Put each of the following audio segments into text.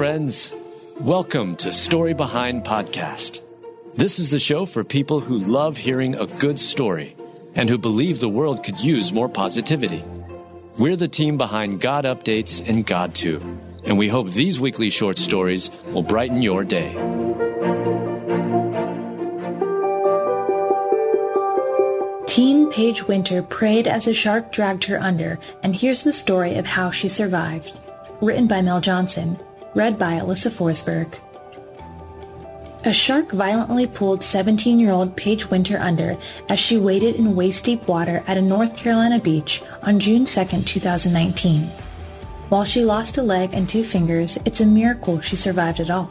friends. Welcome to Story Behind Podcast. This is the show for people who love hearing a good story and who believe the world could use more positivity. We're the team behind God Updates and GodTube, and we hope these weekly short stories will brighten your day. Teen Paige Winter prayed as a shark dragged her under, and here's the story of how she survived. Written by Mel Johnson, read by Alyssa Forsberg. A shark violently pulled 17-year-old Paige Winter under as she waded in waist-deep water at a North Carolina beach on June 2, 2019. While she lost a leg and two fingers, it's a miracle she survived at all.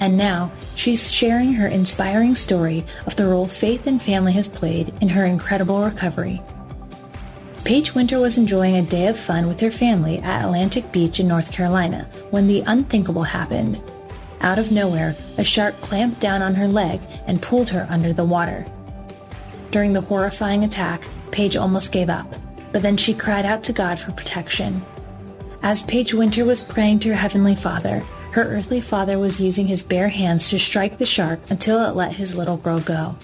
And now, she's sharing her inspiring story of the role faith and family has played in her incredible recovery. Paige Winter was enjoying a day of fun with her family at Atlantic Beach in North Carolina when the unthinkable happened. Out of nowhere, a shark clamped down on her leg and pulled her under the water. During the horrifying attack, Paige almost gave up, but then she cried out to God for protection. As Paige Winter was praying to her Heavenly Father, her earthly father was using his bare hands to strike the shark until it let his little girl go.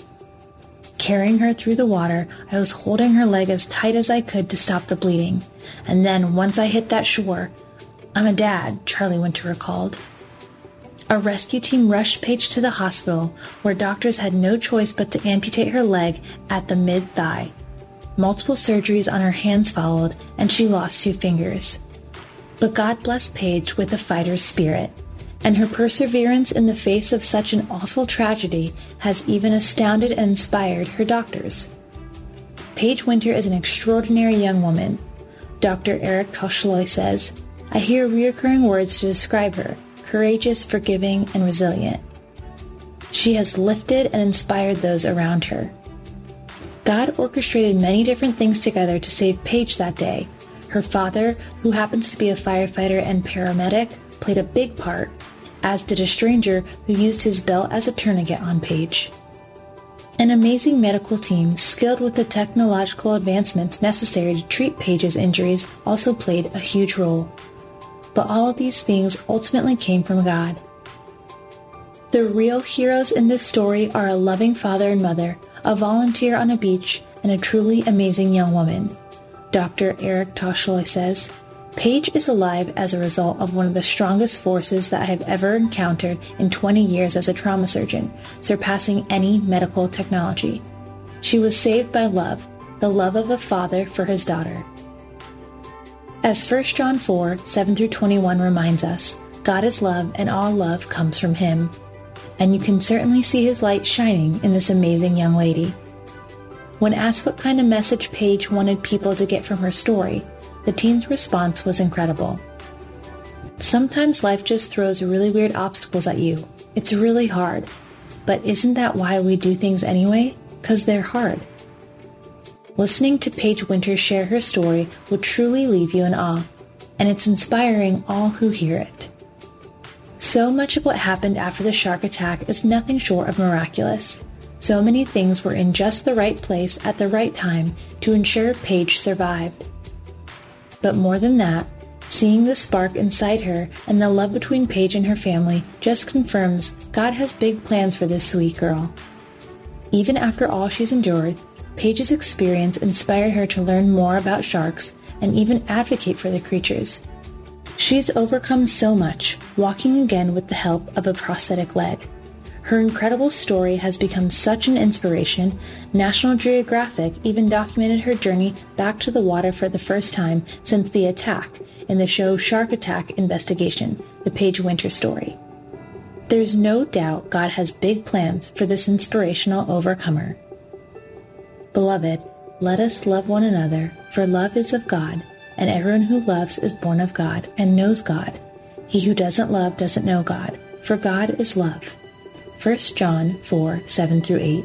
Carrying her through the water, I was holding her leg as tight as I could to stop the bleeding. And then, once I hit that shore, I'm a dad, Charlie Winter recalled. A rescue team rushed Paige to the hospital, where doctors had no choice but to amputate her leg at the mid thigh. Multiple surgeries on her hands followed, and she lost two fingers. But God blessed Paige with a fighter's spirit, and her perseverance in the face of such an awful tragedy has even astounded and inspired her doctors. Paige Winter is an extraordinary young woman. Dr. Eric Toschlog says, I hear reoccurring words to describe her courageous, forgiving, and resilient. She has lifted and inspired those around her. God orchestrated many different things together to save Paige that day. Her father, who happens to be a firefighter and paramedic, played a big part, as did a stranger who used his belt as a tourniquet on Paige. An amazing medical team, skilled with the technological advancements necessary to treat Paige's injuries, also played a huge role but all of these things ultimately came from God. The real heroes in this story are a loving father and mother, a volunteer on a beach, and a truly amazing young woman. Dr. Eric Toschlog says, Paige is alive as a result of one of the strongest forces that I have ever encountered in 20 years as a trauma surgeon, surpassing any medical technology. She was saved by love, the love of a father for his daughter. As 1 John 4, 7 through 21 reminds us, God is love and all love comes from him. And you can certainly see his light shining in this amazing young lady. When asked what kind of message Paige wanted people to get from her story, the teen's response was incredible. Sometimes life just throws really weird obstacles at you. It's really hard. But isn't that why we do things anyway? Because they're hard. Listening to Paige Winter share her story will truly leave you in awe, and it's inspiring all who hear it. So much of what happened after the shark attack is nothing short of miraculous. So many things were in just the right place at the right time to ensure Paige survived. But more than that, seeing the spark inside her and the love between Paige and her family just confirms God has big plans for this sweet girl. Even after all she's endured, Paige's experience inspired her to learn more about sharks and even advocate for the creatures. She's overcome so much, walking again with the help of a prosthetic leg. Her incredible story has become such an inspiration, National Geographic even documented her journey back to the water for the first time since the attack in the show Shark Attack Investigation, the Paige Winter story. There's no doubt God has big plans for this inspirational overcomer. Beloved, let us love one another, for love is of God, and everyone who loves is born of God and knows God. He who doesn't love doesn't know God, for God is love. 1 John 4 7 through 8.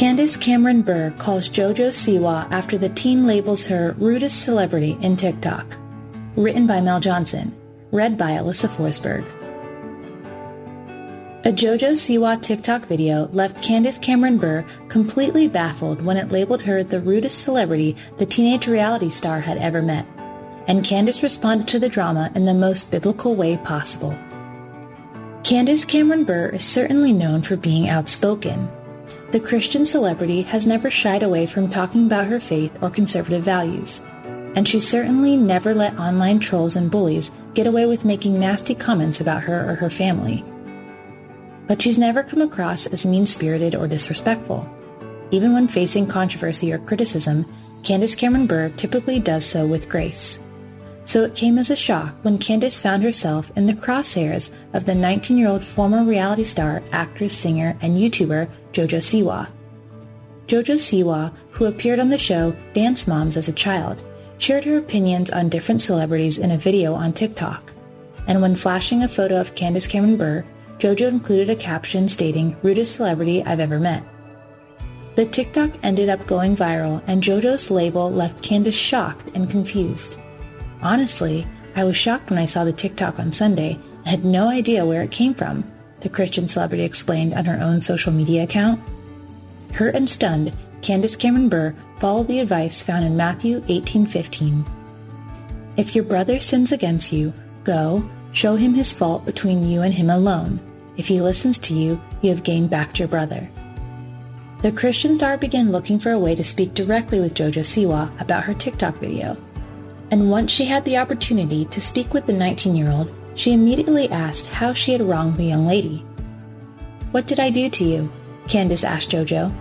Candace Cameron Bure calls JoJo Siwa after the teen labels her rudest celebrity in TikTok. Written by Mel Johnson. Read by Alyssa Forsberg. A JoJo Siwa TikTok video left Candace Cameron Bure completely baffled when it labeled her the rudest celebrity the teenage reality star had ever met. And Candace responded to the drama in the most biblical way possible. Candace Cameron Bure is certainly known for being outspoken, the Christian celebrity has never shied away from talking about her faith or conservative values, and she certainly never let online trolls and bullies get away with making nasty comments about her or her family. But she's never come across as mean-spirited or disrespectful. Even when facing controversy or criticism, Candace Cameron Bure typically does so with grace. So it came as a shock when Candace found herself in the crosshairs of the 19-year-old former reality star, actress, singer, and YouTuber Jojo Siwa. Jojo Siwa, who appeared on the show Dance Moms as a child, shared her opinions on different celebrities in a video on TikTok. And when flashing a photo of Candace Cameron Bure, Jojo included a caption stating, rudest celebrity I've ever met. The TikTok ended up going viral and Jojo's label left Candace shocked and confused. Honestly, I was shocked when I saw the TikTok on Sunday and had no idea where it came from, the Christian celebrity explained on her own social media account. Hurt and stunned, Candace Cameron Bure followed the advice found in Matthew 18:15. If your brother sins against you, go, show him his fault between you and him alone. If he listens to you, you have gained back your brother. The Christian star began looking for a way to speak directly with Jojo Siwa about her TikTok video. And once she had the opportunity to speak with the 19-year-old, she immediately asked how she had wronged the young lady. What did I do to you? Candace asked Jojo.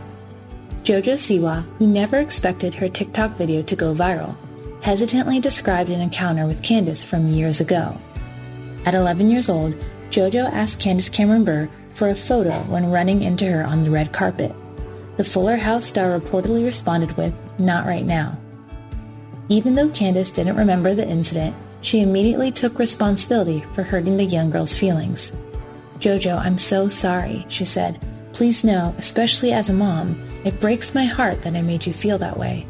Jojo Siwa, who never expected her TikTok video to go viral, hesitantly described an encounter with Candace from years ago. At 11 years old, Jojo asked Candace Cameron Bure for a photo when running into her on the red carpet. The Fuller House star reportedly responded with, not right now. Even though Candace didn't remember the incident, she immediately took responsibility for hurting the young girl's feelings. Jojo, I'm so sorry, she said. Please know, especially as a mom, it breaks my heart that I made you feel that way.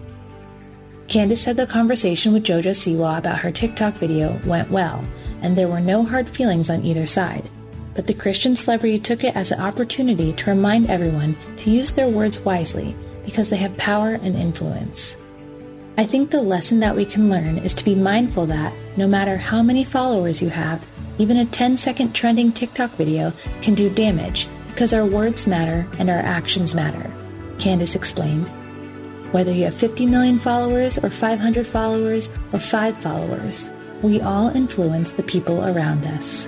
Candace said the conversation with Jojo Siwa about her TikTok video went well, and there were no hard feelings on either side. But the Christian celebrity took it as an opportunity to remind everyone to use their words wisely because they have power and influence. I think the lesson that we can learn is to be mindful that no matter how many followers you have, even a 10 second trending TikTok video can do damage because our words matter and our actions matter, Candace explained. Whether you have 50 million followers or 500 followers or 5 followers, we all influence the people around us.